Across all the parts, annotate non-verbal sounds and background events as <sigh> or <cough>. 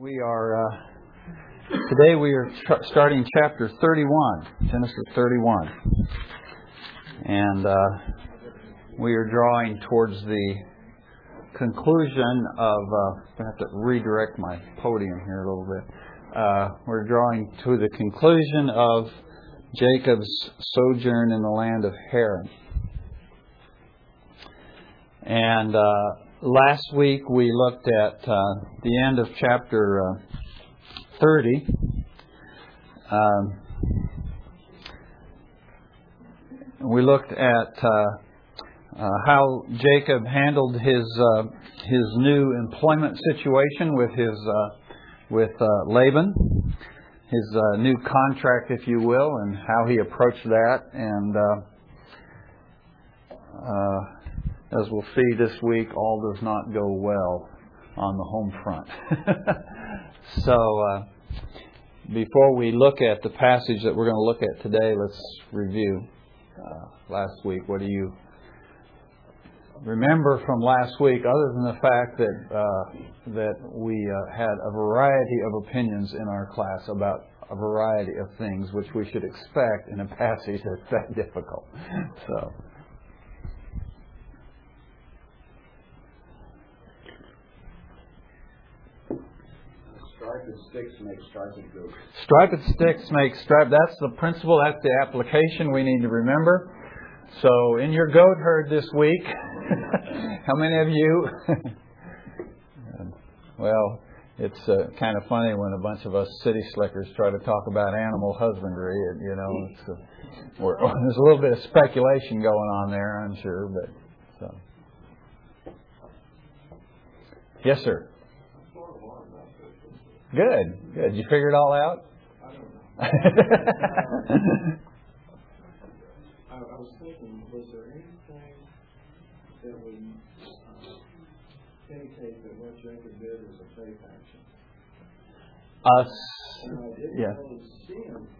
We are uh, today we are starting chapter 31, Genesis 31, and uh, we are drawing towards the conclusion of. Uh, I have to redirect my podium here a little bit. Uh, we're drawing to the conclusion of Jacob's sojourn in the land of Haran, and uh, last week we looked at uh, the end of chapter uh, 30. Um, we looked at uh, uh how Jacob handled his uh, his new employment situation with his uh, with Laban, his new contract, if you will, and how he approached that and as we'll see this week, all does not go well on the home front. <laughs> so, uh, before we look at the passage that we're going to look at today, let's review uh, last week. What do you remember from last week, other than the fact that uh, that we uh, had a variety of opinions in our class about a variety of things, which we should expect in a passage that's that difficult. <laughs> So. Striped sticks make striped goats. Striped sticks make striped. That's the principle. That's the application we need to remember. So, in your goat herd this week, <laughs> how many of you? <laughs> well, it's uh, kind of funny when a bunch of us city slickers try to talk about animal husbandry. And, you know, it's, uh, <laughs> there's a little bit of speculation going on there, I'm sure. But so, yes, sir. Good, good. Did You figure it all out? I don't know. <laughs> I was thinking, was there anything that would uh, indicate that what Jacob did was a faith action? Us. Yeah. really see anything.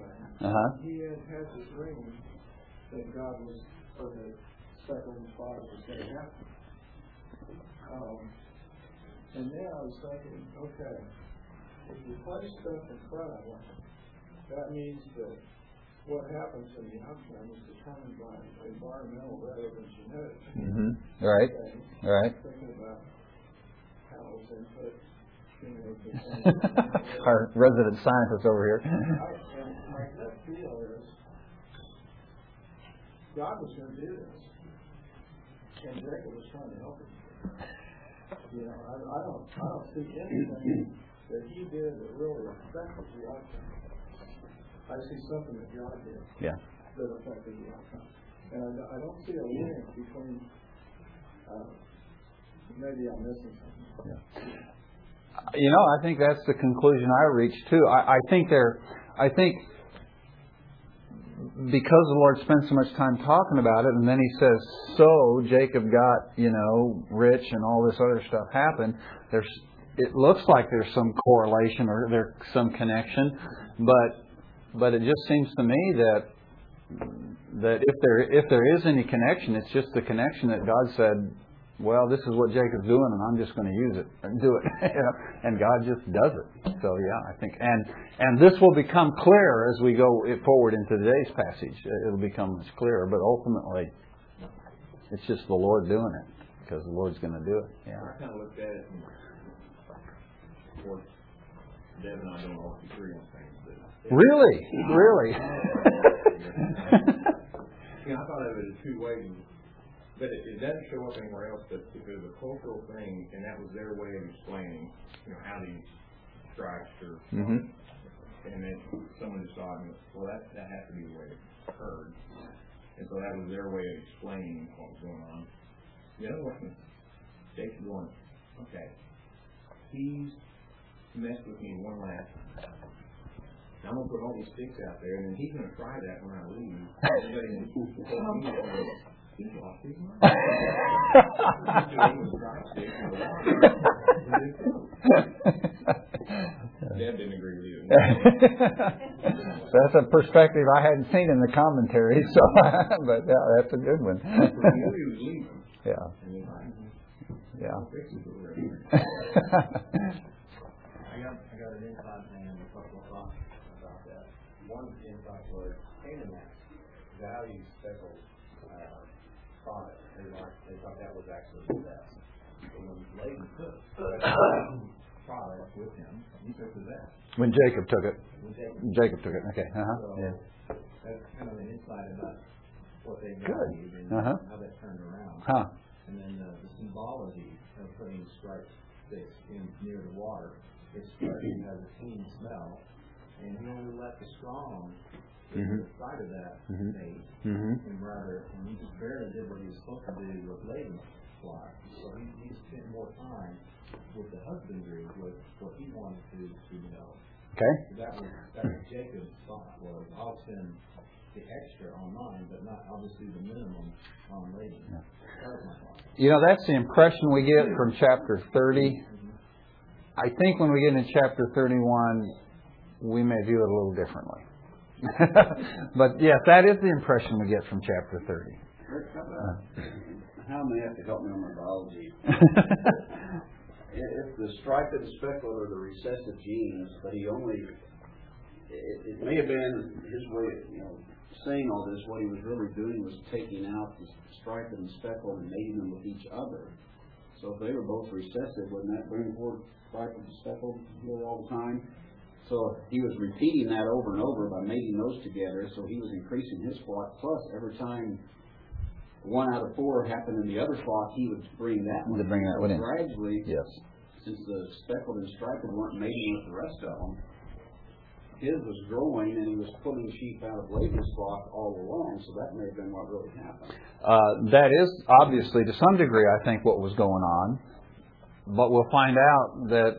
Uh-huh. He had had this dream that God was, or the second father was going to happen. Um, and then I was thinking, okay, if you place stuff in front of them, that means that what happens in the outcome is determined by environmental rather than genetic. Mm-hmm. Right. Okay. Right. Thinking about Hal's input. You know, <laughs> Our resident scientist over here. I, and my gut feel is God was going to do this, and Jacob was trying to help him. You know, I, I don't, I don't see anything that he did that really affected the outcome. I see something that God did yeah. that affected the outcome. And I, I don't see a link between, uh, maybe I'm missing something. Yeah. You know, I think that's the conclusion I reached too. I, I think there, I think because the Lord spends so much time talking about it, and then He says, "So Jacob got, you know, rich, and all this other stuff happened." There's it looks like there's some correlation or there's some connection, but but it just seems to me that that if there if there is any connection, it's just the connection that God said, well, this is what Jacob's doing, and I'm just going to use it and do it, <laughs> and God just does it. So yeah, I think and and this will become clearer as we go forward into today's passage. It'll become much clearer, but ultimately, it's just the Lord doing it because the Lord's going to do it. Yeah. I kind of looked at it course, Deb and I don't always agree on things. But really? Really? <laughs> yeah, I thought of it as two ways. But it, it doesn't show up anywhere else, but if it was a cultural thing, and that was their way of explaining, you know, how these stripes are, mm-hmm. and then someone just saw it and well, that, that has to be the way it occurred. And so that was their way of explaining what was going on. The other one, Jake's going, okay, he's messed with me one last time. I'm gonna put all these sticks out there, and then he's gonna try that when I leave. he's lost his mind. Dad didn't agree with you. <laughs> that's a perspective I hadn't seen in the commentary, <laughs> so but yeah, that's a good one. Yeah. Yeah. <laughs> I got I got an insight and a couple of thoughts about that. One insight was Canaanites valued speckled uh, product. They like they thought that was actually the best. So when Laban took <coughs> product with him, he took the best. When Jacob took it. When Jacob, Jacob took it. Okay. Uh huh. so Yeah. that's kind of an insight about what they Good. valued and Uh-huh. how that turned around. Huh. And then uh, the symbology of putting striped sticks in near the water. It's it has a keen smell, and he only let the strong Mhm. the side of that Mhm. mate, Mhm. and rather, and he just barely did what he was supposed to do with Laban's flock. So he, he spent more time with the husbandry, with what he wanted to, to know. Okay. So that was that was Jacob's thought was I'll spend the extra on mine, but not obviously the minimum on Laban. That was my thought. You know, that's the impression we get from chapter 30. I think when we get into chapter 31, we may view it a little differently. <laughs> but yes, that is the impression we get from chapter 30. Hal may have to help me on my biology? <laughs> If the striped and speckled are the recessive genes, but he only, it, it may have been his way of, you know, saying all this, what he was really doing was taking out the striped and speckled and mating them with each other. So if they were both recessive, wouldn't that bring forth striped and speckled all the time? So he was repeating that over and over by mating those together, so he was increasing his flock. Plus, every time one out of four happened in the other flock, he would bring that one. To bring that one in. Gradually, Yes. since the speckled and striped weren't mating with the rest of them, his was growing and he was pulling sheep out of Laban's flock all along, so that may have been what really happened. Uh, that is obviously, to some degree, I think, what was going on. But we'll find out that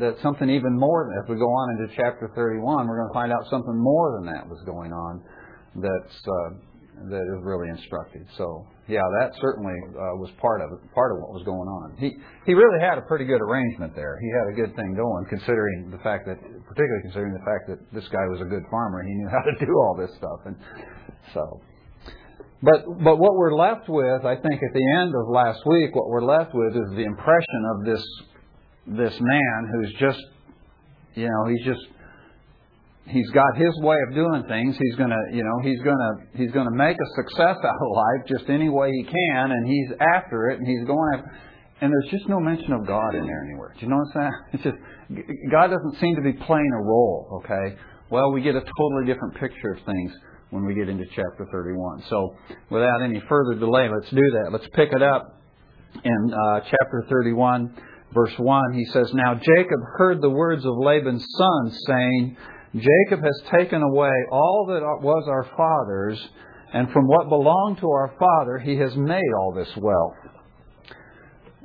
that something even more. As we go on into chapter 31, we're going to find out something more than that was going on. That's uh, that is really instructive. So, yeah, that certainly uh, was part of it, part of what was going on. He he really had a pretty good arrangement there. He had a good thing going, considering the fact that, particularly considering the fact that this guy was a good farmer. He knew <laughs> how to do all this stuff, and so. But but what we're left with, I think, at the end of last week, what we're left with is the impression of this this man who's just, you know, he's just he's got his way of doing things. He's gonna, you know, he's gonna he's gonna make a success <laughs> out of life just any way he can, and he's after it, and he's going after. And there's just no mention of God in there anywhere. Do you notice that? <laughs> It's just God doesn't seem to be playing a role. Okay. Well, we get a totally different picture of things when we get into chapter 31. So, without any further delay, let's do that. Let's pick it up in uh, chapter 31, verse 1. He says, Now Jacob heard the words of Laban's sons, saying, Jacob has taken away all that was our father's, and from what belonged to our father he has made all this wealth.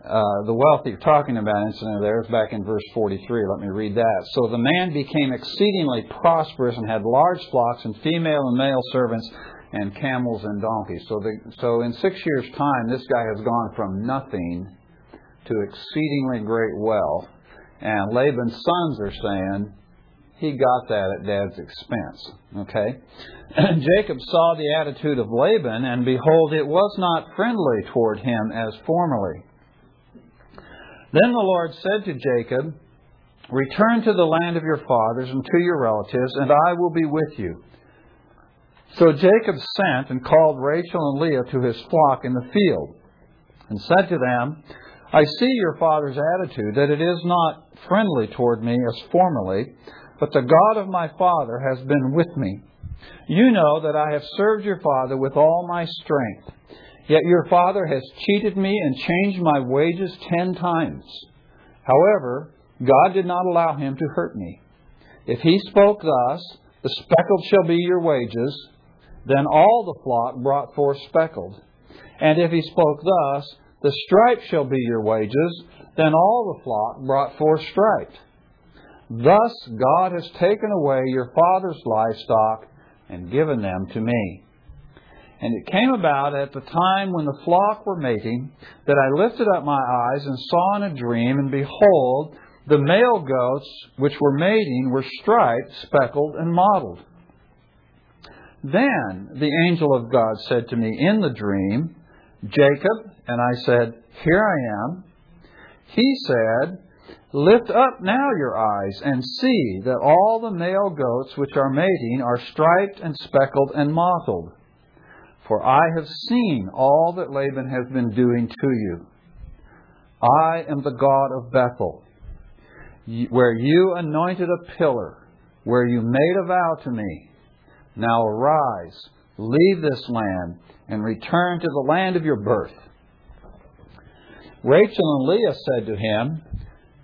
Uh, the wealth you're talking about, incidentally, there, is back in verse 43. Let me read that. So the man became exceedingly prosperous and had large flocks and female and male servants and camels and donkeys. So, the, so in six years' time, this guy has gone from nothing to exceedingly great wealth. And Laban's sons are saying, he got that at dad's expense. Okay? <clears throat> Jacob saw the attitude of Laban, and behold, it was not friendly toward him as formerly. Then the Lord said to Jacob, Return to the land of your fathers and to your relatives, and I will be with you. So Jacob sent and called Rachel and Leah to his flock in the field, and said to them, I see your father's attitude, that it is not friendly toward me as formerly, but the God of my father has been with me. You know that I have served your father with all my strength. Yet your father has cheated me and changed my wages ten times. However, God did not allow him to hurt me. If he spoke thus, the speckled shall be your wages, then all the flock brought forth speckled. And if he spoke thus, the striped shall be your wages, then all the flock brought forth striped. Thus God has taken away your father's livestock and given them to me. And it came about at the time when the flock were mating that I lifted up my eyes and saw in a dream, and behold, the male goats which were mating were striped, speckled, and mottled. Then the angel of God said to me in the dream, Jacob, and I said, Here I am. He said, Lift up now your eyes and see that all the male goats which are mating are striped and speckled and mottled. For I have seen all that Laban has been doing to you. I am the God of Bethel, where you anointed a pillar, where you made a vow to me. Now arise, leave this land, and return to the land of your birth. Rachel and Leah said to him,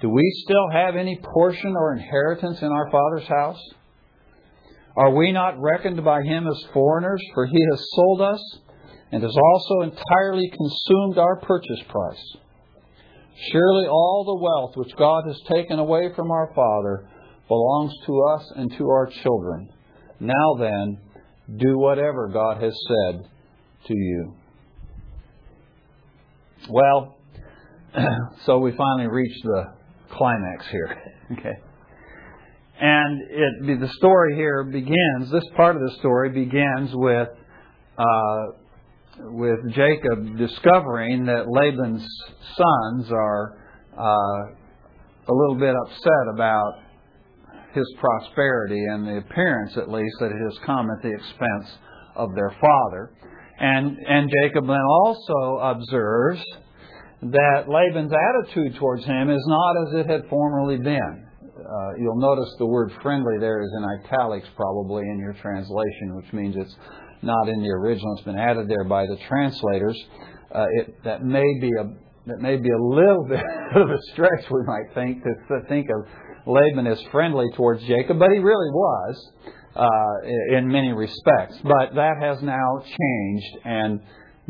Do we still have any portion or inheritance in our father's house? Are we not reckoned by him as foreigners? For he has sold us and has also entirely consumed our purchase price. Surely all the wealth which God has taken away from our father belongs to us and to our children. Now then, do whatever God has said to you. Well, <clears throat> so we finally reach the climax here. <laughs> okay. And it, the story here begins, this part of the story begins with, uh, with Jacob discovering that Laban's sons are uh, a little bit upset about his prosperity and the appearance, at least, that it has come at the expense of their father. And, and Jacob then also observes that Laban's attitude towards him is not as it had formerly been. Uh, you'll notice the word friendly there is in italics probably in your translation, which means it's not in the original. It's been added there by the translators. Uh, it, that may be a that may be a little <laughs> bit of a stretch, we might think, to, to think of Laban as friendly towards Jacob, but he really was uh, in many respects. But that has now changed, and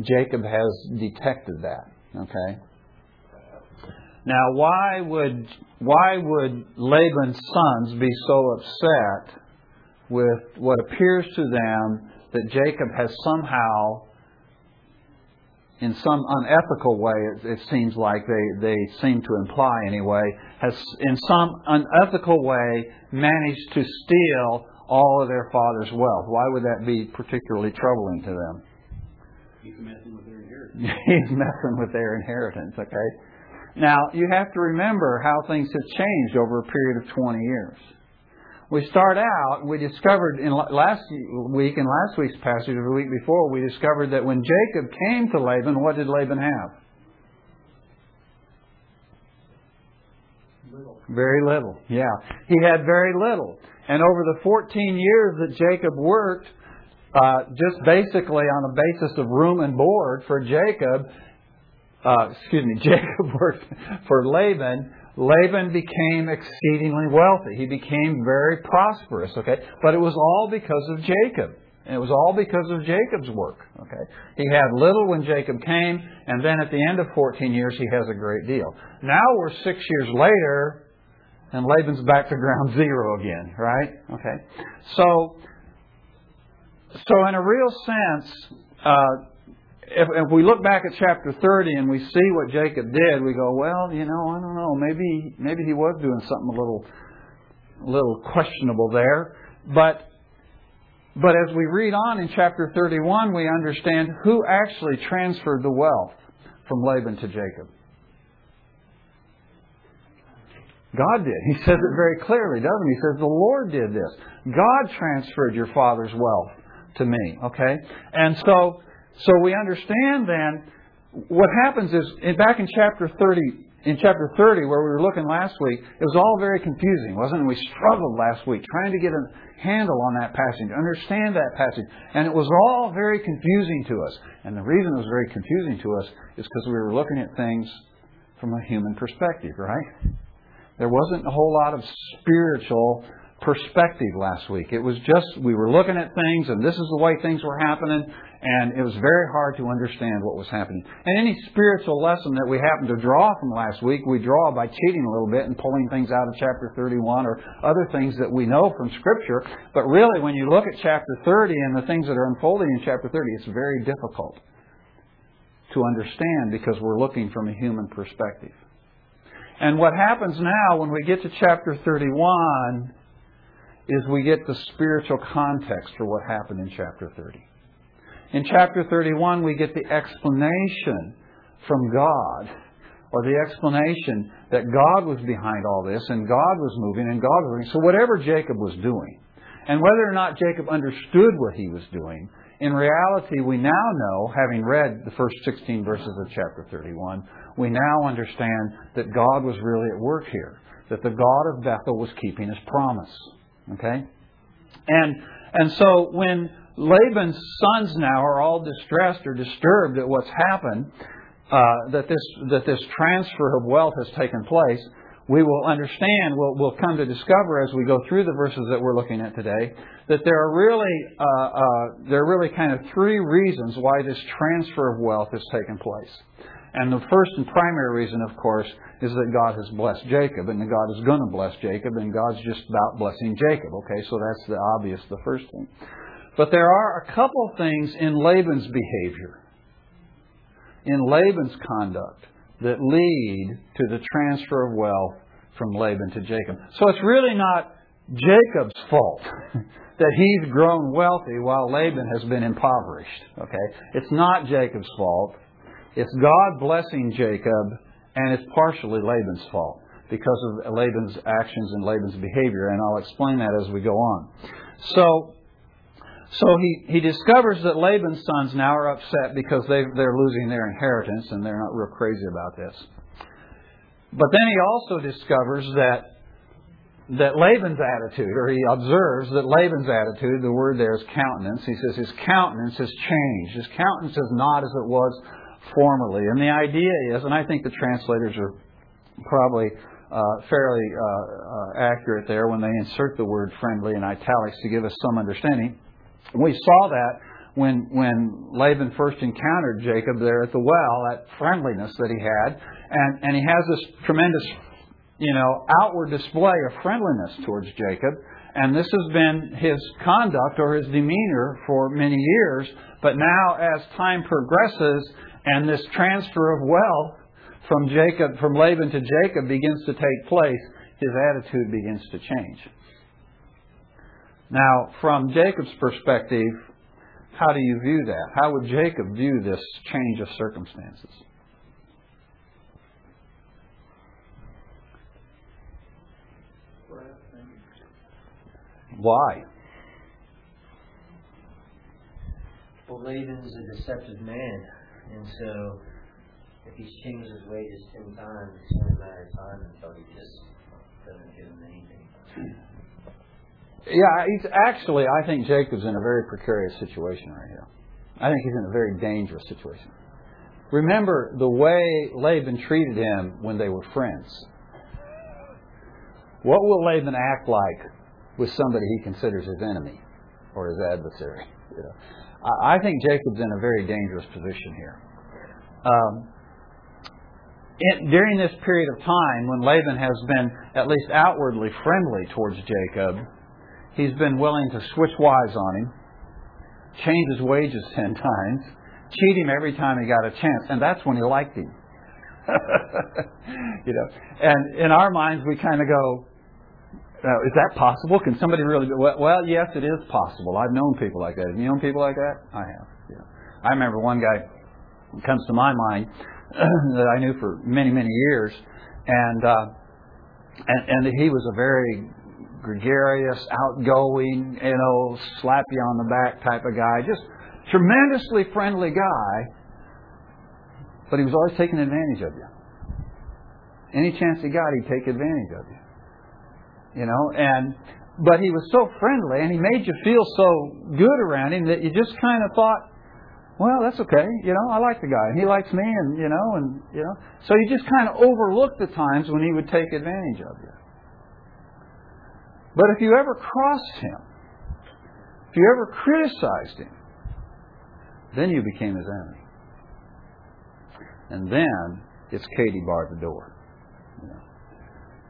Jacob has detected that. Okay. Now, why would why would Laban's sons be so upset with what appears to them that Jacob has somehow, in some unethical way, it, it seems like they, they seem to imply anyway, has in some unethical way managed to steal all of their father's wealth? Why would that be particularly troubling to them? He's messing with their inheritance. <laughs> He's messing with their inheritance, okay? Now, you have to remember how things have changed over a period of 20 years. We start out, we discovered in last week, in last week's passage, or the week before, we discovered that when Jacob came to Laban, what did Laban have? Little. Very little. Yeah. He had very little. And over the 14 years that Jacob worked, uh, just basically on the basis of room and board for Jacob, uh, excuse me, <laughs> Jacob worked for Laban. Laban became exceedingly wealthy. He became very prosperous, okay? But it was all because of Jacob. And it was all because of Jacob's work, okay? He had little when Jacob came, and then at the end of 14 years, he has a great deal. Now we're six years later, and Laban's back to ground <laughs> zero again, right? Okay? So, so in a real sense, uh, if, if we look back at chapter 30 and we see what Jacob did, we go, well, you know, I don't know, maybe maybe he was doing something a little a little questionable there. But but as we read on in chapter 31, we understand who actually transferred the wealth from Laban to Jacob. God did. He says it very clearly, doesn't he? He says, The Lord did this. God transferred your father's wealth to me. Okay? And so so we understand then what happens is back in chapter 30, in chapter 30 where we were looking last week, it was all very confusing, wasn't it? We struggled last week trying to get a handle on that passage, understand that passage, and it was all very confusing to us. And the reason it was very confusing to us is because we were looking at things from a human perspective, right? There wasn't a whole lot of spiritual perspective last week. It was just, we were looking at things and this is the way things were happening and it was very hard to understand what was happening. And any spiritual lesson that we happen to draw from last week, we draw by cheating a little bit and pulling things out of chapter 31 or other things that we know from Scripture. But really, when you look at chapter 30 and the things that are unfolding in chapter 30, it's very difficult to understand because we're looking from a human perspective. And what happens now when we get to chapter 31 is we get the spiritual context for what happened in chapter 30. In chapter 31, we get the explanation from God or the explanation that God was behind all this and God was moving and God was moving. So whatever Jacob was doing, and whether or not Jacob understood what he was doing, in reality, we now know, having read the first 16 verses of chapter 31, we now understand that God was really at work here, that the God of Bethel was keeping his promise. Okay? And, and so when Laban's sons now are all distressed or disturbed at what's happened, uh, that this that this transfer of wealth has taken place, we will understand. We'll, we'll come to discover as we go through the verses that we're looking at today that there are really uh, uh, there are really kind of three reasons why this transfer of wealth has taken place. And the first and primary reason, of course, is that God has blessed Jacob, and God is going to bless Jacob, and God's just about blessing Jacob. Okay, so that's the obvious, the first thing. But there are a couple things in Laban's behavior, in Laban's conduct, that lead to the transfer of wealth from Laban to Jacob. So it's really not Jacob's fault <laughs> that he's grown wealthy while Laban has been impoverished. Okay? It's not Jacob's fault. It's God blessing Jacob, and it's partially Laban's fault because of Laban's actions and Laban's behavior, and I'll explain that as we go on. So, so he, he discovers that Laban's sons now are upset because they, they're losing their inheritance, and they're not real crazy about this. But then he also discovers that that Laban's attitude, or he observes that Laban's attitude, the word there is countenance. He says his countenance has changed. His countenance is not as it was formerly. And the idea is, and I think the translators are probably uh, fairly uh, uh, accurate there when they insert the word friendly in italics to give us some understanding. We saw that when when Laban first encountered Jacob there at the well, that friendliness that he had, and and he has this tremendous, you know, outward display of friendliness towards Jacob. And this has been his conduct or his demeanor for many years. But now, as time progresses and this transfer of wealth from Jacob, from Laban to Jacob begins to take place, his attitude begins to change. Now, from Jacob's perspective, how do you view that? How would Jacob view this change of circumstances? Why? Well, Laban's a deceptive man, and so if he's changed his wages ten times, it's only a matter of time until he just doesn't give him anything. Yeah, he's actually. I think Jacob's in a very precarious situation right here. I think he's in a very dangerous situation. Remember the way Laban treated him when they were friends. What will Laban act like with somebody he considers his enemy or his adversary? You know, I think Jacob's in a very dangerous position here. Um, in, during this period of time, when Laban has been at least outwardly friendly towards Jacob, he's been willing to switch wives on him, change his wages ten <laughs> times, cheat him every time he got a chance, and that's when he liked him. <laughs> you know, and in our minds, we kind of go, now, is that possible? Can somebody really do well, well, yes, it is possible. I've known people like that. Have you known people like that? I have. Yeah. I remember one guy comes to my mind <clears throat> that I knew for many, many years, and uh, and and he was a very gregarious, outgoing, you know, slap you on the back type of guy, just tremendously friendly guy, but he was always taking advantage of you. Any chance he got, he'd take advantage of you you know, and but he was so friendly and he made you feel so good around him that you just kind of thought, well, that's okay, you know, I like the guy and he likes me and you know, and you know, so you just kind of overlooked the times when he would take advantage of you. But if you ever crossed him, if you ever criticized him, then you became his enemy. And then it's Katie barred the door.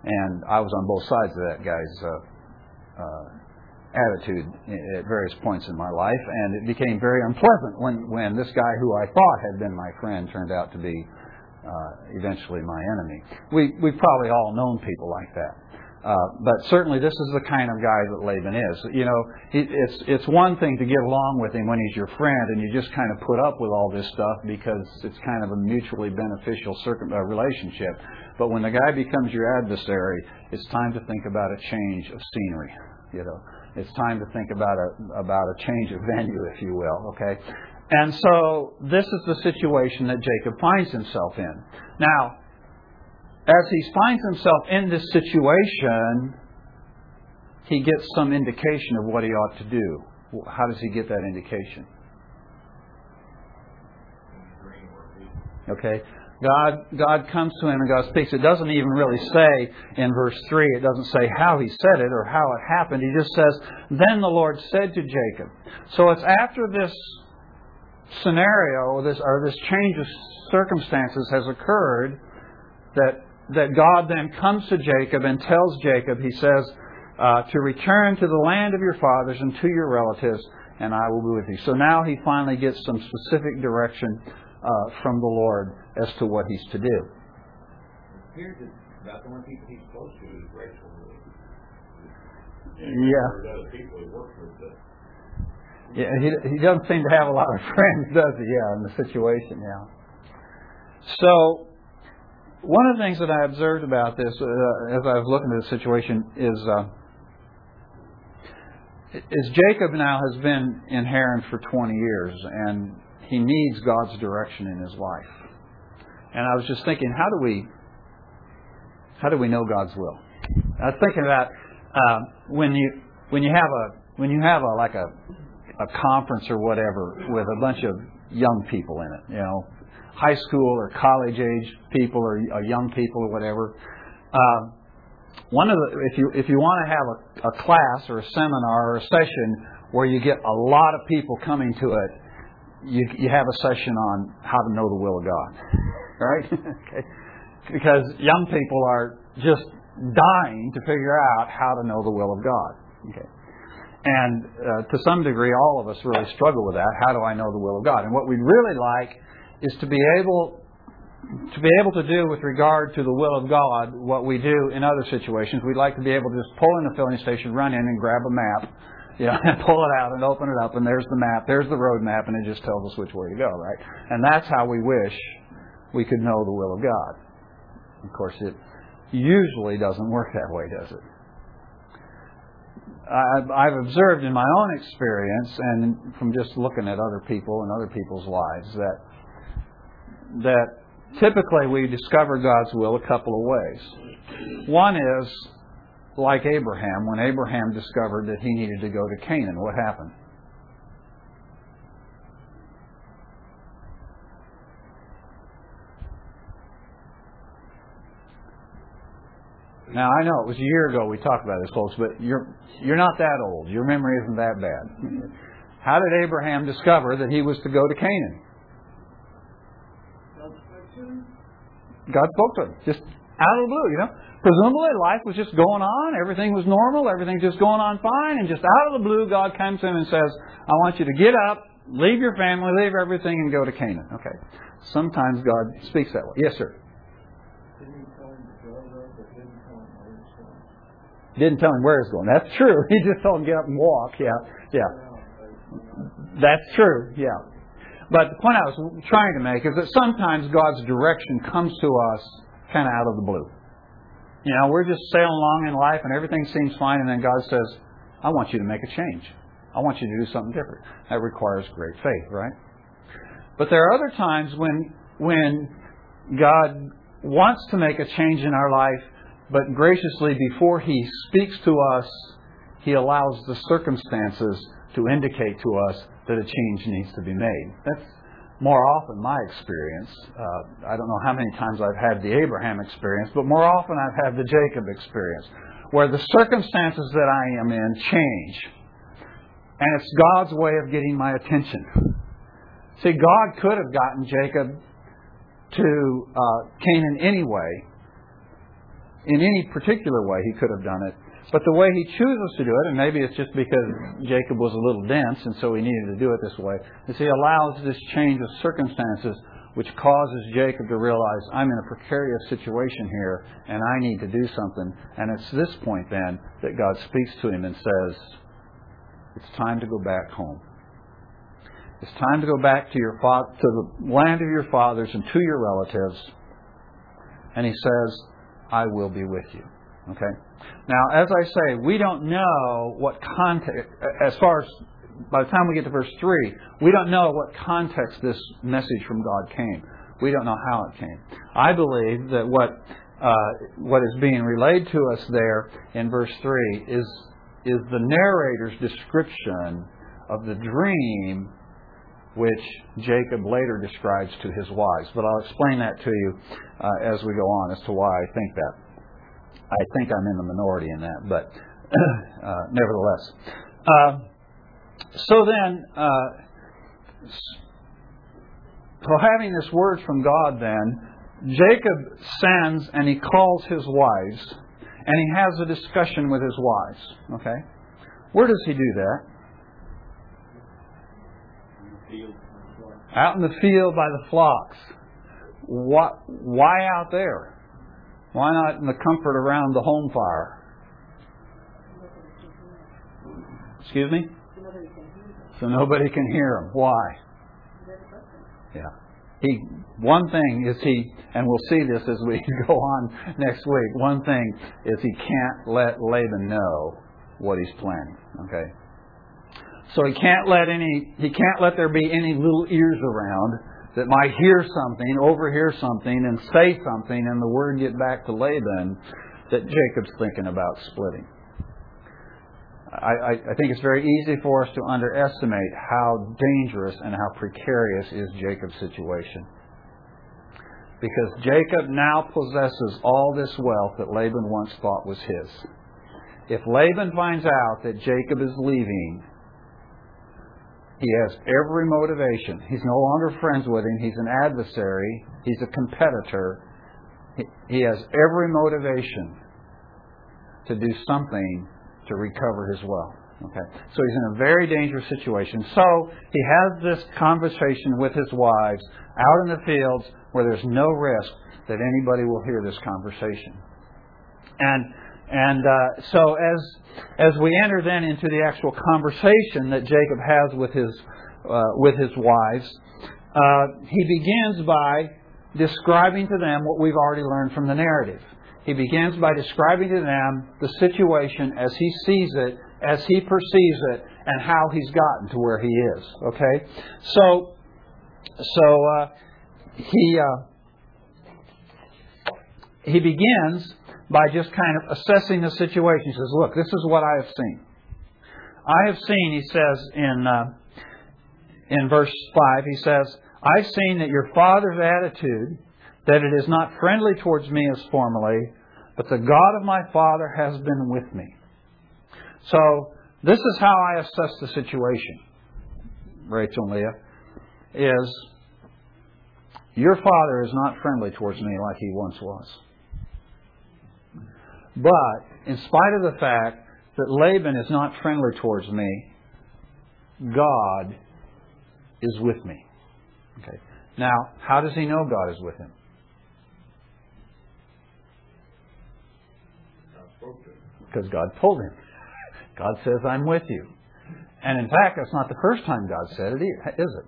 And I was on both sides of that guy's uh, uh, attitude at various points in my life, and it became very unpleasant when, when this guy who I thought had been my friend turned out to be uh, eventually my enemy. We, we've probably all known people like that. Uh, but certainly, this is the kind of guy that Laban is. You know, it's it's one thing to get along with him when he's your friend, and you just kind of put up with all this stuff because it's kind of a mutually beneficial circum, uh, relationship. But when the guy becomes your adversary, it's time to think about a change of scenery. You know, it's time to think about a about a change of venue, if you will. Okay, and so this is the situation that Jacob finds himself in. Now, as he finds himself in this situation, he gets some indication of what he ought to do. How does he get that indication? Okay. God, God comes to him and God speaks. It doesn't even really say in verse 3, it doesn't say how he said it or how it happened. He just says, Then the Lord said to Jacob. So it's after this scenario or this, or this change of circumstances has occurred that that God then comes to Jacob and tells Jacob, he says, uh, to return to the land of your fathers and to your relatives, and I will be with you. So now he finally gets some specific direction uh, from the Lord as to what he's to do. Here's about the one people he's close to is Rachel. Yeah. He works with, but Yeah, he, he doesn't seem to have a lot of <laughs> friends, does he? Yeah, in the situation, yeah. So, one of the things that I observed about this, uh, as I was looking at the situation, is uh, is Jacob now has been in Haran for 20 years, and he needs God's direction in his life. And I was just thinking, how do we how do we know God's will? I was thinking about uh, when you when you have a when you have a like a a conference or whatever with a bunch of young people in it, you know, high school or college age people or, or young people or whatever. Uh, one of the if you if you want to have a, a class or a seminar or a session where you get a lot of people coming to it, you you have a session on how to know the will of God, right? <laughs> okay. Because young people are just dying to figure out how to know the will of God. Okay. And uh, to some degree, all of us really struggle with that. How do I know the will of God? And what we'd really like is to be able to be able to do with regard to the will of God what we do in other situations. We'd like to be able to just pull in the filling station, run in and grab a map, you know, <laughs> and pull it out and open it up, and there's the map, there's the road map, and it just tells us which way to go, right? And that's how we wish we could know the will of God. Of course, it usually doesn't work that way, does it? I've, I've observed in my own experience and from just looking at other people and other people's lives that that typically we discover God's will a couple of ways. One is like Abraham, when Abraham discovered that he needed to go to Canaan, what happened? Now I know it was a year ago we talked about this, folks, but you're you're not that old. Your memory isn't that bad. How did Abraham discover that he was to go to Canaan? God spoke to him, just out of the blue, you know. Presumably life was just going on, everything was normal, everything's just going on fine, and just out of the blue God comes to him and says, I want you to get up, leave your family, leave everything, and go to Canaan. Okay. Sometimes God speaks that way. Yes, sir. Didn't tell him to go though, but didn't tell him where he's going? Didn't tell him where he's going. That's true. <laughs> He just told him get up and walk. Yeah, yeah. That's true. Yeah. But the point I was trying to make is that sometimes God's direction comes to us kind of out of the blue. You know, we're just sailing along in life and everything seems fine, and then God says, I want you to make a change. I want you to do something different. That requires great faith, right? But there are other times when when God wants to make a change in our life, but graciously before He speaks to us, He allows the circumstances to indicate to us that a change needs to be made. That's more often my experience. Uh, I don't know how many times I've had the Abraham experience, but more often I've had the Jacob experience, where the circumstances that I am in change. And it's God's way of getting my attention. See, God could have gotten Jacob to uh, Canaan anyway. In any particular way, he could have done it. But the way he chooses to do it, and maybe it's just because Jacob was a little dense and so he needed to do it this way, is he allows this change of circumstances which causes Jacob to realize I'm in a precarious situation here and I need to do something. And it's this point then that God speaks to him and says, It's time to go back home. It's time to go back to your fa- to the land of your fathers and to your relatives. And he says, I will be with you. Okay? Now, as I say, we don't know what context, as far as by the time we get to verse 3, we don't know what context this message from God came. We don't know how it came. I believe that what uh, what is being relayed to us there in verse 3 is, is the narrator's description of the dream which Jacob later describes to his wives. But I'll explain that to you uh, as we go on as to why I think that. I think I'm in the minority in that, but <clears throat> uh, nevertheless. Uh, so then, uh, so having this word from God, then Jacob sends and he calls his wives, and he has a discussion with his wives. Okay, where does he do that? Out in the field by the flocks. What, why out there? Why not in the comfort around the home fire? Excuse me? So nobody can hear him. Why? Yeah. He one thing is he and we'll see this as we <laughs> go on next week. One thing is he can't let Laban know what he's planning. Okay. So he can't let any he can't let there be any little ears around that might hear something, overhear something, and say something, and the word get back to Laban that Jacob's thinking about splitting. I, I, think it's very easy for us to underestimate how dangerous and how precarious is Jacob's situation. Because Jacob now possesses all this wealth that Laban once thought was his. If Laban finds out that Jacob is leaving, he has every motivation. He's no longer friends with him. He's an adversary. He's a competitor. He, has every motivation to do something to recover his wealth. Okay. So he's in a very dangerous situation. So he has this conversation with his wives out in the fields where there's no risk that anybody will hear this conversation. And and uh, so as as we enter then into the actual conversation that Jacob has with his uh, with his wives, uh, he begins by describing to them what we've already learned from the narrative. He begins by describing to them the situation as he sees it, as he perceives it, and how he's gotten to where he is. Okay, so so uh, he uh, he begins by just kind of assessing the situation. He says, "Look, this is what I have seen. I have seen," he says in uh, in verse five. He says, "I've seen that your father's attitude." that it is not friendly towards me as formerly, but the God of my father has been with me. So, this is how I assess the situation, Rachel and Leah, is your father is not friendly towards me like he once was. But, in spite of the fact that Laban is not friendly towards me, God is with me. Okay. Now, how does he know God is with him? Because God told him. God says, I'm with you. And in fact, that's not the first time God said it, is it?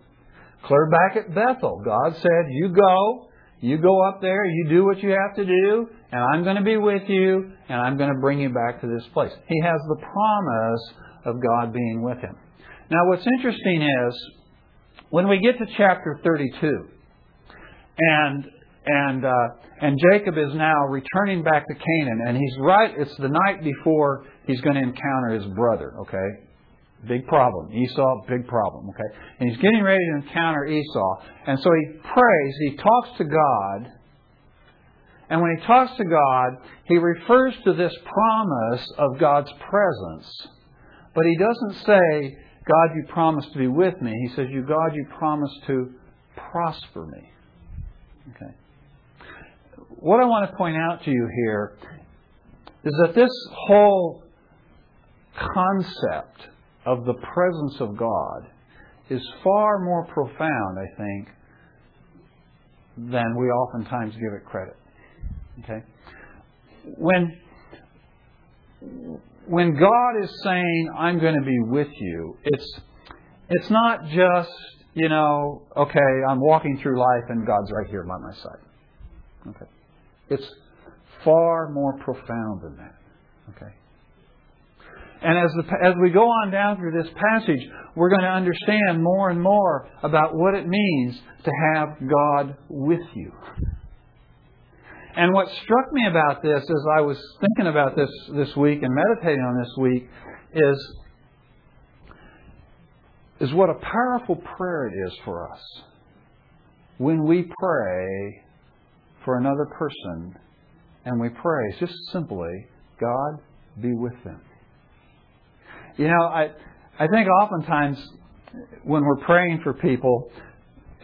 Clear back at Bethel, God said, You go, you go up there, you do what you have to do, and I'm going to be with you, and I'm going to bring you back to this place. He has the promise of God being with him. Now, what's interesting is when we get to chapter 32, and and uh, and Jacob is now returning back to Canaan, and he's right. It's the night before he's going to encounter his brother. Okay, big problem. Esau, big problem. Okay, and he's getting ready to encounter Esau, and so he prays. He talks to God, and when he talks to God, he refers to this promise of God's presence, but he doesn't say, "God, you promised to be with me." He says, "You, God, you promised to prosper me." Okay what I want to point out to you here is that this whole concept of the presence of God is far more profound, I think, than we oftentimes give it credit. Okay? When when God is saying, I'm going to be with you, it's it's not just, you know, okay, I'm walking through life and God's right here by my side. Okay. It's far more profound than that. Okay. And as, the, as we go on down through this passage, we're going to understand more and more about what it means to have God with you. And what struck me about this as I was thinking about this this week and meditating on this week is, is what a powerful prayer it is for us when we pray for another person and we pray just simply, God, be with them. You know, I, I think oftentimes when we're praying for people,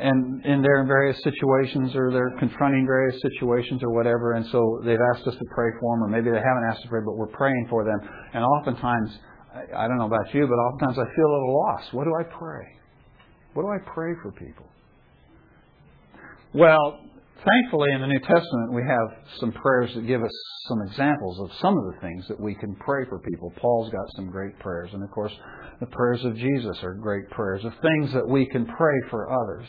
and and they're in various situations or they're confronting various situations or whatever and so they've asked us to pray for them or maybe they haven't asked to pray but we're praying for them. And oftentimes I, I don't know about you but oftentimes I feel a little lost. What do I pray? What do I pray for people? Well thankfully in the New Testament we have some prayers that give us some examples of some of the things that we can pray for people Paul's got some great prayers and of course the prayers of Jesus are great prayers of things that we can pray for others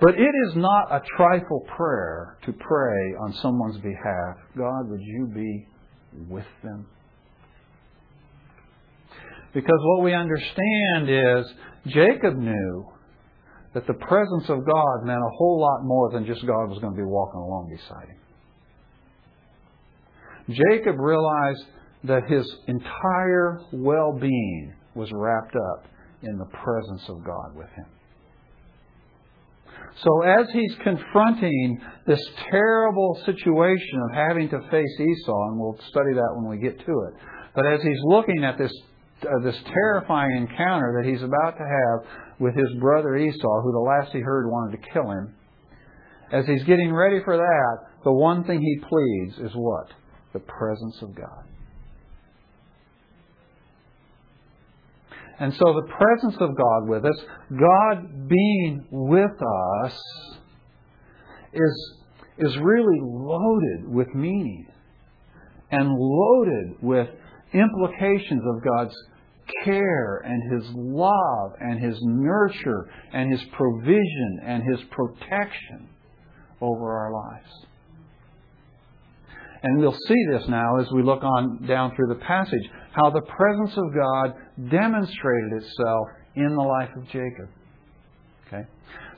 but it is not a trifle prayer to pray on someone's behalf. God, would you be with them? Because what we understand is Jacob knew that the presence of God meant a whole lot more than just God was going to be walking along beside him. Jacob realized that his entire well being was wrapped up in the presence of God with him. So as he's confronting this terrible situation of having to face Esau, and we'll study that when we get to it, but as he's looking at this uh, this terrifying encounter that he's about to have with his brother Esau, who the last he heard wanted to kill him, as he's getting ready for that, the one thing he pleads is what? The presence of God. And so the presence of God with us, God being with us, is, is really loaded with meaning and loaded with implications of God's care and His love and His nurture and His provision and His protection over our lives. And we'll see this now as we look on down through the passage, how the presence of God demonstrated itself in the life of Jacob. Okay?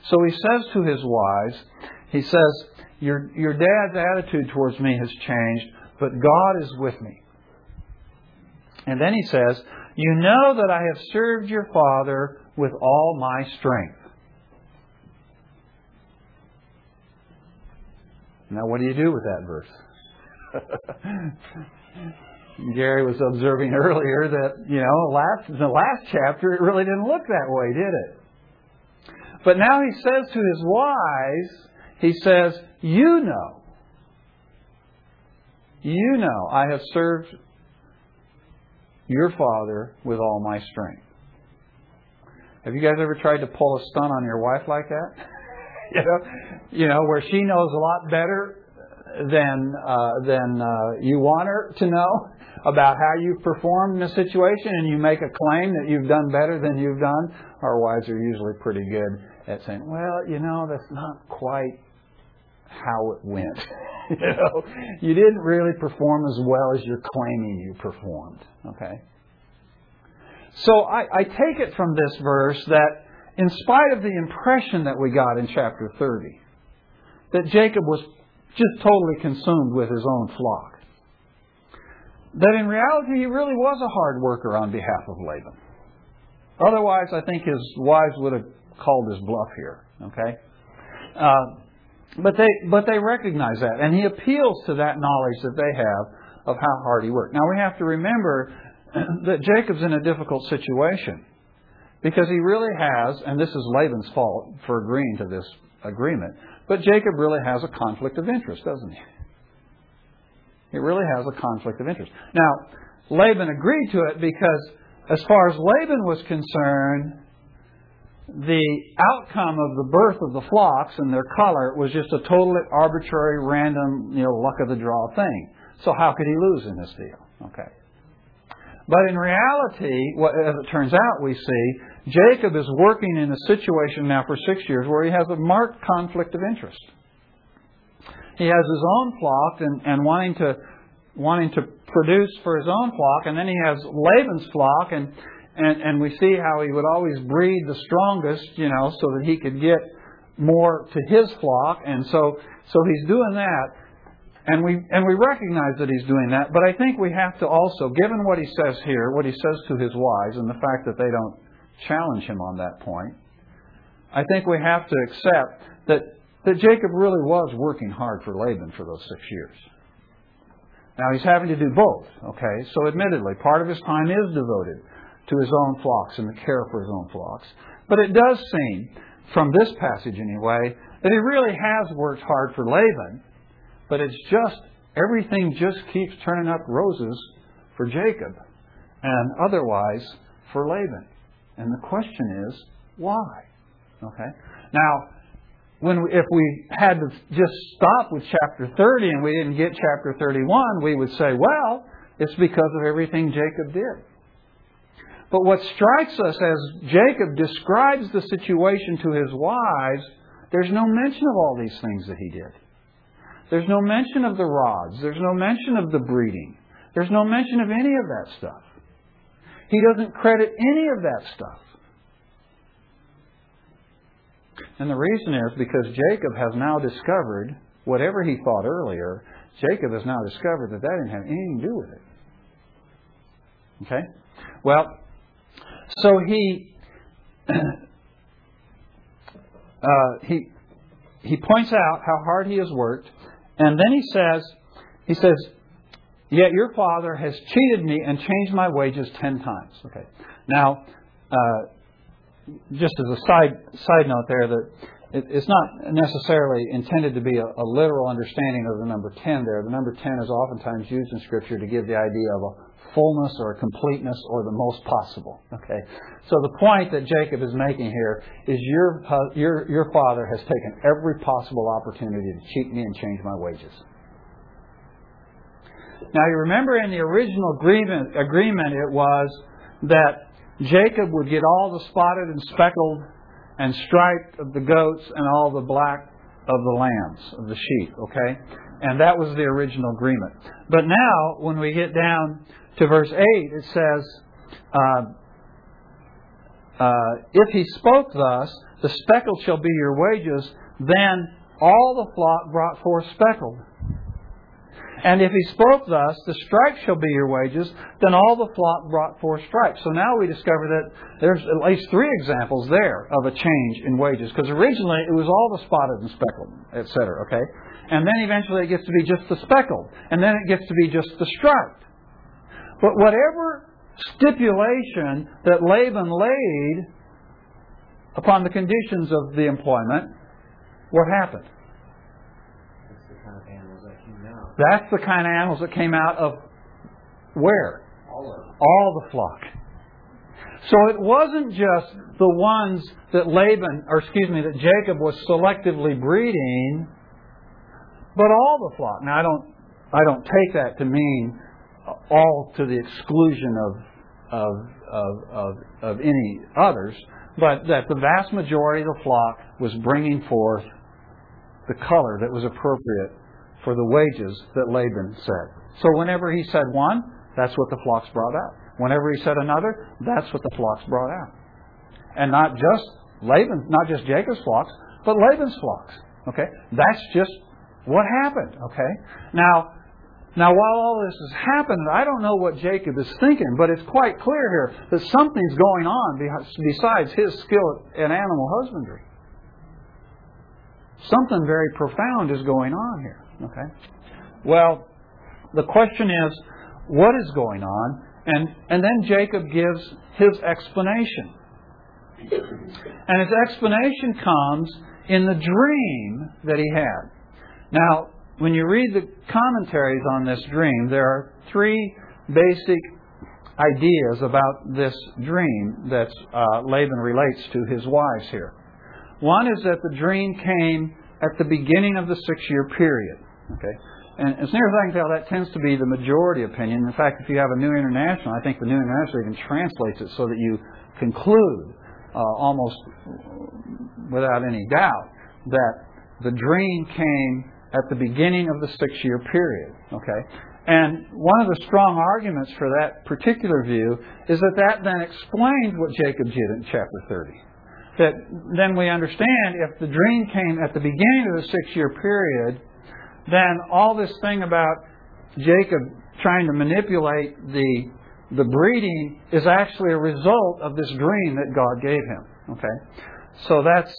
So he says to his wives, he says, your, your dad's attitude towards me has changed, but God is with me. And then he says, You know that I have served your father with all my strength. Now, what do you do with that verse? <laughs> Gary was observing <laughs> earlier that, you know, last, in the last chapter, it really didn't look that way, did it? But now he says to his wives, he says, You know, you know, I have served your father with all my strength. Have you guys ever tried to pull a stunt on your wife like that? <laughs> you know, you know, where she knows a lot better than uh, than uh, you want her to know about how you've performed in a situation, and you make a claim that you've done better than you've done. Our wives are usually pretty good at saying, "Well, you know, that's not quite how it went. <laughs> <laughs> you know, you didn't really perform as well as you're claiming you performed." Okay. So I, I take it from this verse that, in spite of the impression that we got in chapter 30, that Jacob was just totally consumed with his own flock. That in reality, he really was a hard worker on behalf of Laban. Otherwise, I think his wives would have called his bluff here. Okay, uh, but they but they recognize that, and he appeals to that knowledge that they have of how hard he worked. Now we have to remember <clears throat> that Jacob's in a difficult situation because he really has, and this is Laban's fault for agreeing to this agreement, but Jacob really has a conflict of interest, doesn't he? He really has a conflict of interest. Now, Laban agreed to it because, as far as Laban was concerned, the outcome of the birth of the flocks and their color was just a totally arbitrary, random, you know, luck of the draw thing. So how could he lose in this deal? Okay. But in reality, what, as it turns out, we see Jacob is working in a situation now for six years where he has a marked conflict of interest. He has his own flock and, and wanting to wanting to produce for his own flock, and then he has Laban's flock, and, and, and we see how he would always breed the strongest, you know, so that he could get more to his flock, and so so he's doing that, and we and we recognize that he's doing that, but I think we have to also, given what he says here, what he says to his wives, and the fact that they don't challenge him on that point, I think we have to accept that that Jacob really was working hard for Laban for those six years. Now he's having to do both, okay? So admittedly, part of his time is devoted to his own flocks and the care for his own flocks. But it does seem, from this passage anyway, that he really has worked hard for Laban, but it's just, everything just keeps turning up roses for Jacob and otherwise for Laban. And the question is, why? Okay? Now, when we, if we had to just stop with chapter 30 and we didn't get chapter 31, we would say, well, it's because of everything Jacob did. But what strikes us as Jacob describes the situation to his wives, there's no mention of all these things that he did. There's no mention of the rods. There's no mention of the breeding. There's no mention of any of that stuff. He doesn't credit any of that stuff. And the reason is because Jacob has now discovered whatever he thought earlier, Jacob has now discovered that that didn't have anything to do with it. Okay? Well, so he <clears throat> uh, he he points out how hard he has worked, and then he says he says, "Yet your father has cheated me and changed my wages ten times." Okay. Now, uh, just as a side side note there that it, it's not necessarily intended to be a, a, literal understanding of the number 10 there. The number 10 is oftentimes used in Scripture to give the idea of a fullness or completeness or the most possible. Okay? So the point that Jacob is making here is your, your, your father has taken every possible opportunity to cheat me and change my wages. Now you remember in the original agreement, agreement it was that Jacob would get all the spotted and speckled and striped of the goats and all the black of the lambs, of the sheep, okay? And that was the original agreement. But now, when we get down to verse 8, it says, uh, uh, If he spoke thus, the speckled shall be your wages, then all the flock brought forth speckled. And if he spoke thus, the stripes shall be your wages, then all the flock brought forth stripes. So now we discover that there's at least three examples there of a change in wages. Because originally it was all the spotted and speckled, etc. Okay? And then eventually it gets to be just the speckled. And then it gets to be just the striped. But whatever stipulation that Laban laid upon the conditions of the employment, what happened? That's the kind of animals that came out That's the kind of animals that came out of where? All, of All the flock. So it wasn't just the ones that Laban, or excuse me, that Jacob was selectively breeding, but all the flock. Now I don't, I don't take that to mean all to the exclusion of of of of, of any others, but that the vast majority of the flock was bringing forth the color that was appropriate for the wages that Laban said. So whenever he said one, that's what the flocks brought out. Whenever he said another, that's what the flocks brought out. And not just Laban, not just Jacob's flocks, but Laban's flocks. Okay? That's just what happened. Okay? Now, now while all this has happened, I don't know what Jacob is thinking, but it's quite clear here that something's going on besides his skill in animal husbandry. Something very profound is going on here. Okay? Well, the question is, what is going on? And, and then Jacob gives his explanation. And his explanation comes in the dream that he had. Now, when you read the commentaries on this dream, there are three basic ideas about this dream that uh, Laban relates to his wives here. One is that the dream came at the beginning of the six-year period. Okay, and as near as I can tell, that tends to be the majority opinion. In fact, if you have a New International, I think the New International even translates it so that you conclude uh, almost without any doubt that the dream came at the beginning of the six-year period. Okay, and one of the strong arguments for that particular view is that that then explains what Jacob did in chapter 30. That then we understand if the dream came at the beginning of the six-year period, then all this thing about Jacob trying to manipulate the the breeding is actually a result of this dream that God gave him. Okay, so that's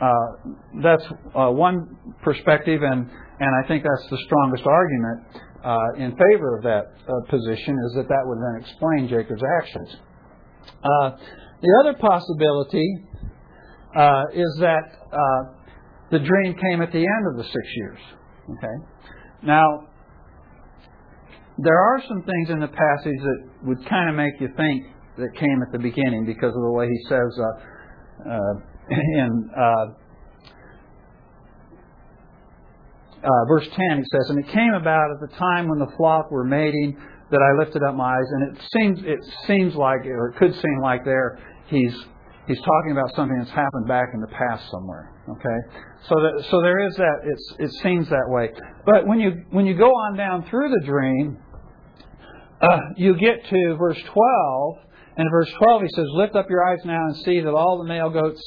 uh, that's uh, one perspective, and and I think that's the strongest argument uh, in favor of that uh, position is that that would then explain Jacob's actions. Uh, the other possibility is that the dream came at the end of the six years. Okay, now there are some things in the passage that would kind of make you think that came at the beginning because of the way he says <coughs> in uh, uh, verse 10, he says, And it came about at the time when the flock were mating that I lifted up my eyes. And it seems, it seems like, or it could seem like there, he's, he's talking about something that's happened back in the past somewhere. Okay? So, that, so there is that, it's, it seems that way. But when you, when you go on down through the dream, uh, you get to verse 12, and verse 12 he says, Lift up your eyes now and see that all the male goats,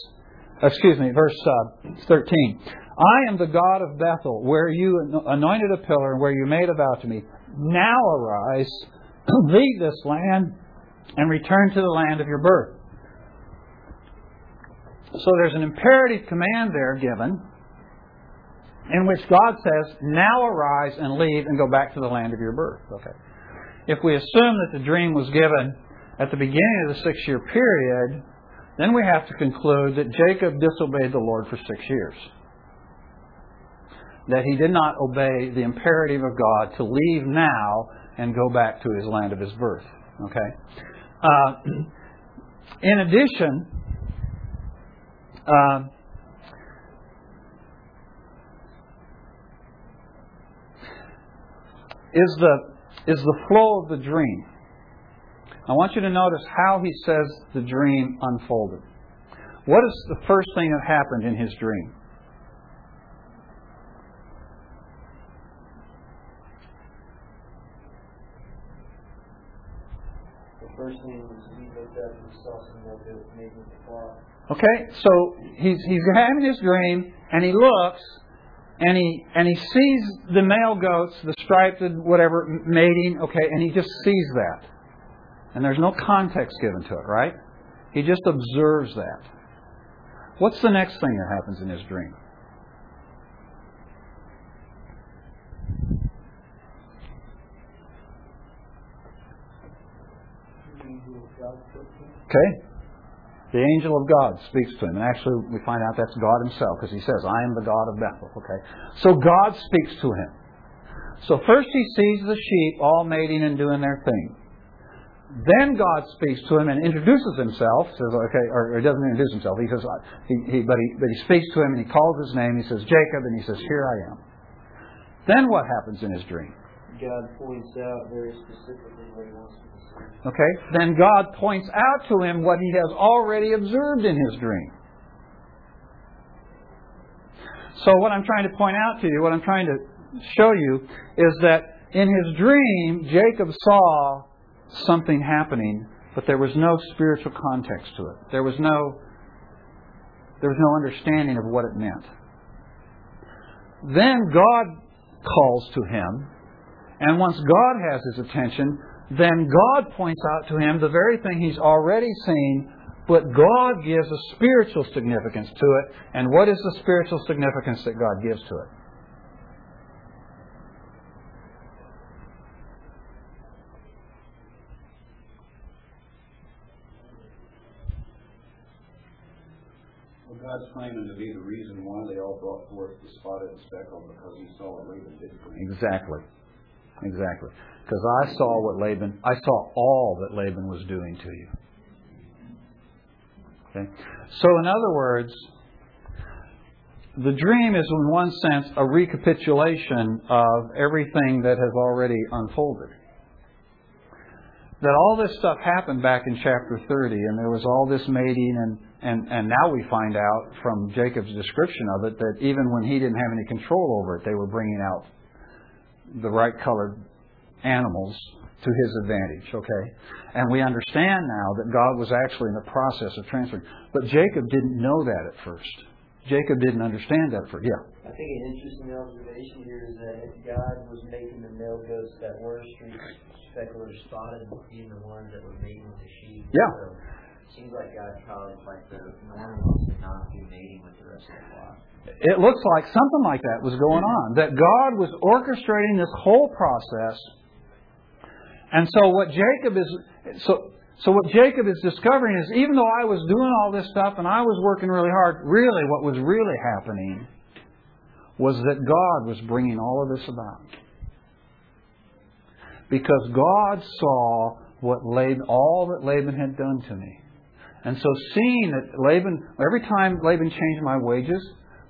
excuse me, verse uh, 13. I am the God of Bethel, where you anointed a pillar and where you made a vow to me. Now arise, <clears throat> leave this land, and return to the land of your birth. So there's an imperative command there given in which God says, Now arise and leave and go back to the land of your birth. Okay. If we assume that the dream was given at the beginning of the six year period, then we have to conclude that Jacob disobeyed the Lord for six years. That he did not obey the imperative of God to leave now and go back to his land of his birth. Okay? Uh, <clears throat> in addition, uh, is the is the flow of the dream. I want you to notice how he says the dream unfolded. What is the first thing that happened in his dream? The first thing was he looked up and saw some that made with the. Okay, so he's he's having his dream and he looks and he and he sees the male goats, the striped whatever mating, okay, and he just sees that. And there's no context given to it, right? He just observes that. What's the next thing that happens in his dream? Okay. The angel of God speaks to him. And actually, we find out that's God himself because he says, I am the God of Bethel. Okay? So God speaks to him. So first he sees the sheep all mating and doing their thing. Then God speaks to him and introduces himself. Says, okay, or, doesn't introduce himself. He says, he, he, but, he, but he speaks to him and he calls his name. He says, Jacob, and he says, Here I am. Then what happens in his dream? God points out very specifically what he wants to see. Okay? Then God points out to him what he has already observed in his dream. So, what I'm trying to point out to you, what I'm trying to show you, is that in his dream, Jacob saw something happening, but there was no spiritual context to it. There was no, there was no understanding of what it meant. Then God calls to him, and once God has his attention, then God points out to him the very thing he's already seen, but God gives a spiritual significance to it. And what is the spiritual significance that God gives to it? Well, God's claiming to be the reason why they all brought forth the spotted speckle because he saw what Laban did for him. Exactly. exactly. Because I saw what Laban, I saw all that Laban was doing to you. Okay? So, in other words, the dream is, in one sense, a recapitulation of everything that has already unfolded. That all this stuff happened back in chapter 30, and there was all this mating, and, and, and now we find out from Jacob's description of it that even when he didn't have any control over it, they were bringing out the right colored animals to his advantage, okay? And we understand now that God was actually in the process of transferring. But Jacob didn't know that at first. Jacob didn't understand that first. Yeah. I think an interesting observation here is that if God was making the male goats that were street specklers spotted, even the ones that were mating with the sheep. Yeah. So flock. It looks like something like that was going on. That God was orchestrating this whole process. And so what Jacob is so so what Jacob is discovering is even though I was doing all this stuff and I was working really hard, really what was really happening was that God was bringing all of this about. Because God saw what Laban, all that Laban had done to me. And so seeing that Laban, every time Laban changed my wages,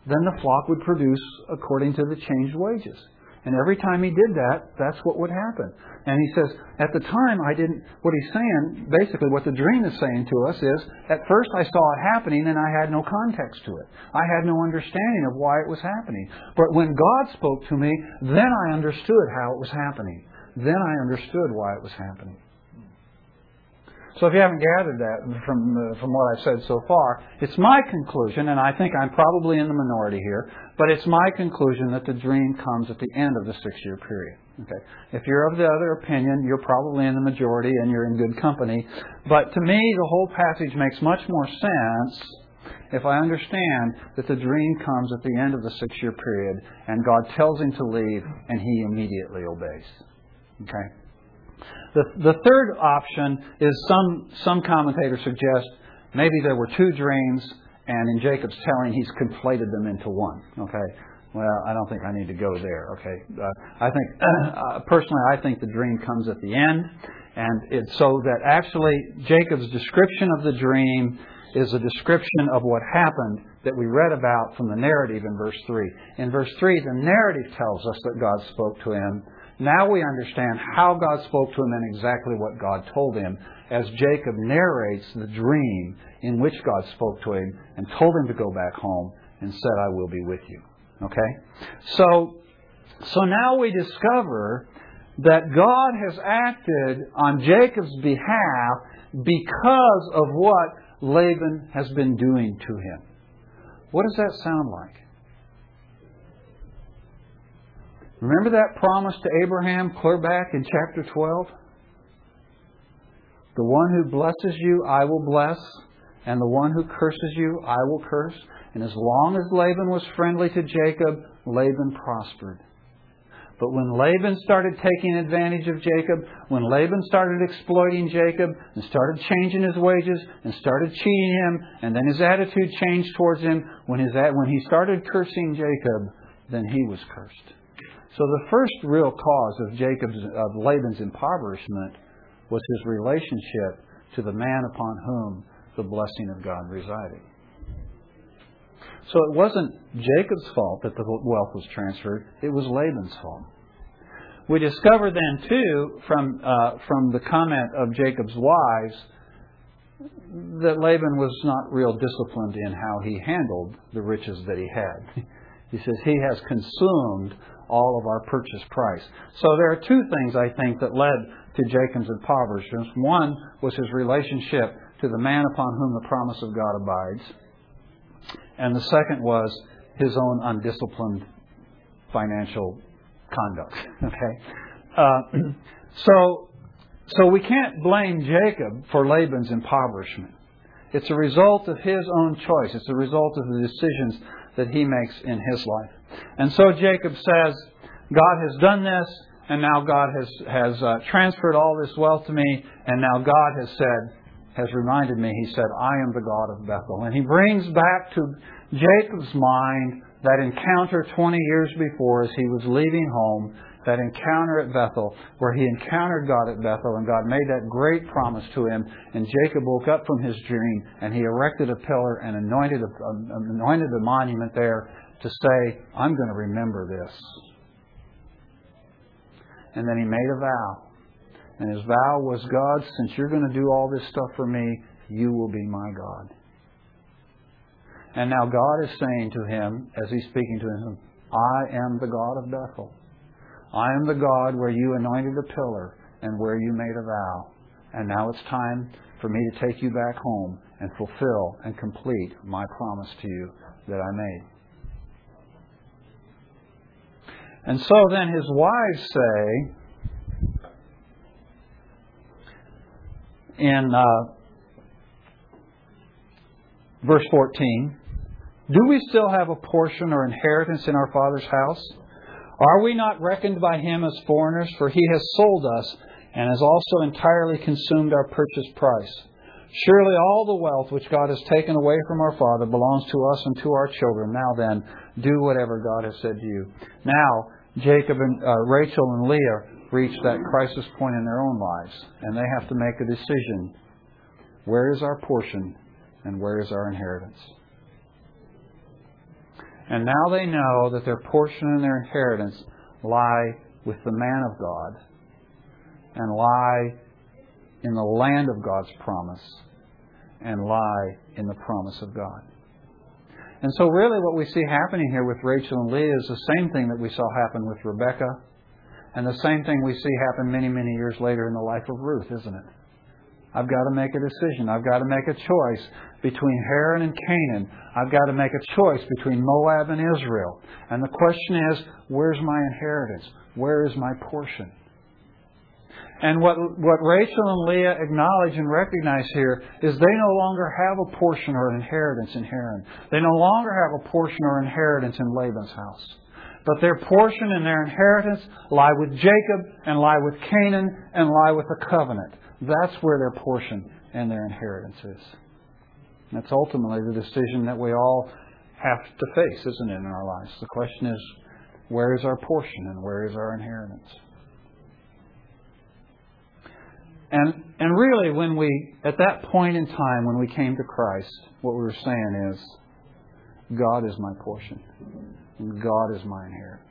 then the flock would produce according to the changed wages. And every time he did that, that's what would happen. And he says, at the time, I didn't, what he's saying, basically what the dream is saying to us is, at first I saw it happening and I had no context to it. I had no understanding of why it was happening. But when God spoke to me, then I understood how it was happening. Then I understood why it was happening. So if you haven't gathered that from uh, from what I've said so far, it's my conclusion, and I think I'm probably in the minority here, but it's my conclusion that the dream comes at the end of the six-year period. Okay. If you're of the other opinion, you're probably in the majority and you're in good company. But to me, the whole passage makes much more sense if I understand that the dream comes at the end of the six-year period, and God tells him to leave, and he immediately obeys. Okay. The, the third option is some, some commentators suggest maybe there were two dreams, and in Jacob's telling, he's conflated them into one. Okay? Well, I don't think I need to go there. Okay? Uh, I think, <clears throat> uh, personally, I think the dream comes at the end, and it's so that actually Jacob's description of the dream is a description of what happened that we read about from the narrative in verse 3. In verse 3, the narrative tells us that God spoke to him now we understand how God spoke to him and exactly what God told him as Jacob narrates the dream in which God spoke to him and told him to go back home and said, I will be with you. Okay? So, so now we discover that God has acted on Jacob's behalf because of what Laban has been doing to him. What does that sound like? Remember that promise to Abraham clear back in chapter 12? The one who blesses you, I will bless, and the one who curses you, I will curse. And as long as Laban was friendly to Jacob, Laban prospered. But when Laban started taking advantage of Jacob, when Laban started exploiting Jacob and started changing his wages and started cheating him, and then his attitude changed towards him, when, his, when he started cursing Jacob, then he was cursed. So the first real cause of Jacob's of Laban's impoverishment was his relationship to the man upon whom the blessing of God resided. So it wasn't Jacob's fault that the wealth was transferred; it was Laban's fault. We discover then too from uh, from the comment of Jacob's wives that Laban was not real disciplined in how he handled the riches that he had. <laughs> He says he has consumed all of our purchase price. So there are two things I think that led to Jacob's impoverishment. One was his relationship to the man upon whom the promise of God abides. And the second was his own undisciplined financial conduct. <laughs> Okay? Uh, <clears throat> so, so we can't blame Jacob for Laban's impoverishment. It's a result of his own choice. It's a result of the decisions that he makes in his life. And so Jacob says, God has done this, and now God has, has uh, transferred all this wealth to me, and now God has said, has reminded me, he said, I am the God of Bethel. And he brings back to Jacob's mind that encounter 20 years before as he was leaving home that encounter at Bethel, where he encountered God at Bethel, and God made that great promise to him. And Jacob woke up from his dream, and he erected a pillar and anointed a, anointed a monument there to say, I'm going to remember this. And then he made a vow. And his vow was, God, since you're going to do all this stuff for me, you will be my God. And now God is saying to him, as he's speaking to him, I am the God of Bethel. I am the God where you anointed a pillar and where you made a vow. And now it's time for me to take you back home and fulfill and complete my promise to you that I made. And so then his wives say, in uh, verse 14, Do we still have a portion or inheritance in our Father's house? Are we not reckoned by him as foreigners? For he has sold us and has also entirely consumed our purchase price. Surely all the wealth which God has taken away from our Father belongs to us and to our children. Now then, do whatever God has said to you. Now, Jacob and uh, Rachel and Leah reach that crisis point in their own lives, and they have to make a decision. Where is our portion and where is our inheritance? And now they know that their portion and their inheritance lie with the man of God and lie in the land of God's promise and lie in the promise of God. And so, really, what we see happening here with Rachel and Leah is the same thing that we saw happen with Rebecca, and the same thing we see happen many, many years later in the life of Ruth, isn't it? I've got to make a decision. I've got to make a choice between Haran and Canaan. I've got to make a choice between Moab and Israel. And the question is, where's my inheritance? Where is my portion? And what, what Rachel and Leah acknowledge and recognize here is they no longer have a portion or inheritance in Haran. They no longer have a portion or inheritance in Laban's house. But their portion and their inheritance lie with Jacob and lie with Canaan and lie with the covenant. That's where their portion and their inheritance is. That's ultimately the decision that we all have to face, isn't it, in our lives? The question is, where is our portion and where is our inheritance? And, and really, when we, at that point in time when we came to Christ, what we were saying is, God is my portion, and God is my inheritance.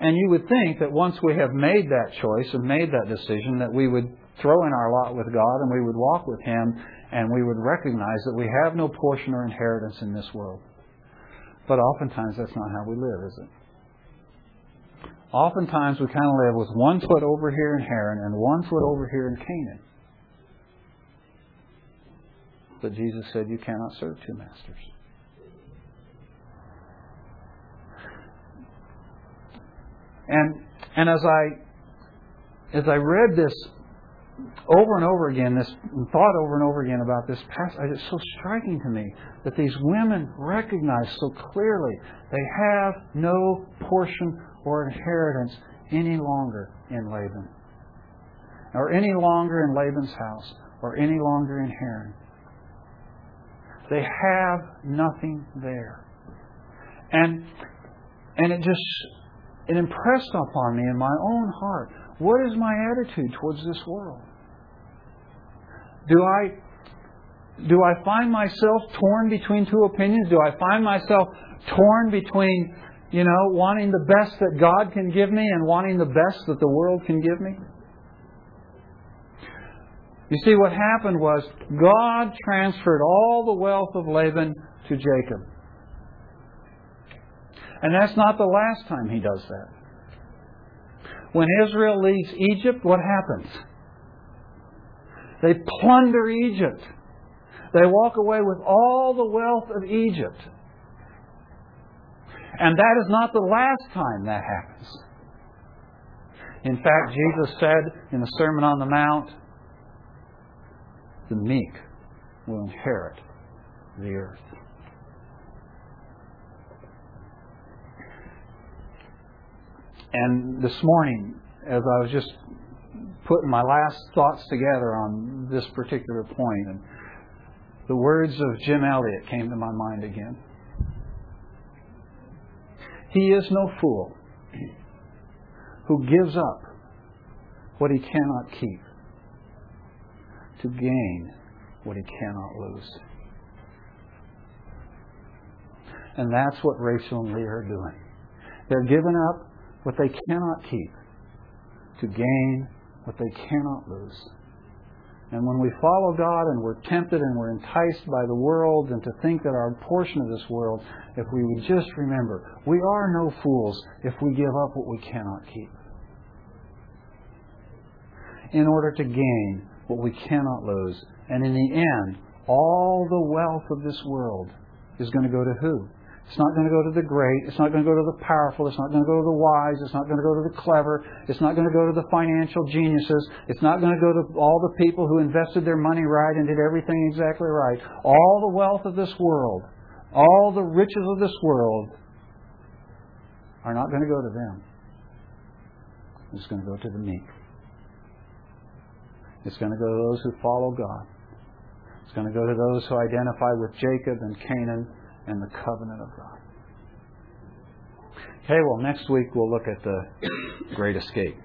And you would think that once we have made that choice and made that decision, that we would throw in our lot with God and we would walk with Him and we would recognize that we have no portion or inheritance in this world. But oftentimes that's not how we live, is it? Oftentimes we kind of live with one foot over here in Haran and one foot over here in Canaan. But Jesus said you cannot serve two masters. And and as I as I read this over and over again, this thought over and over again about this passage, it's so striking to me that these women recognize so clearly they have no portion or inheritance any longer in Laban, or any longer in Laban's house, or any longer in Haran. They have nothing there. And and it just it impressed upon me in my own heart what is my attitude towards this world? Do I do I find myself torn between two opinions? Do I find myself torn between, you know, wanting the best that God can give me and wanting the best that the world can give me? You see, what happened was God transferred all the wealth of Laban to Jacob. And that's not the last time he does that. When Israel leaves Egypt, what happens? They plunder Egypt. They walk away with all the wealth of Egypt. And that is not the last time that happens. In fact, Jesus said in the Sermon on the Mount, the meek will inherit the earth. And this morning, as I was just putting my last thoughts together on this particular point, and the words of Jim Elliot came to my mind again. He is no fool who gives up what he cannot keep to gain what he cannot lose. And that's what Rachel and Leah are doing. They're giving up what they cannot keep to gain what they cannot lose. And when we follow God and we're tempted and we're enticed by the world and to think that our portion of this world, if we would just remember, we are no fools if we give up what we cannot keep. In order to gain what we cannot lose. And in the end, all the wealth of this world is going to go to who? It's not going to go to the great. It's not going to go to the powerful. It's not going to go to the wise. It's not going to go to the clever. It's not going to go to the financial geniuses. It's not going to go to all the people who invested their money right and did everything exactly right. All the wealth of this world, all the riches of this world are not going to go to them. It's going to go to the meek. It's going to go to those who follow God. It's going to go to those who identify with Jacob and Canaan and the covenant of God. Okay, well, next week we'll look at the great escape.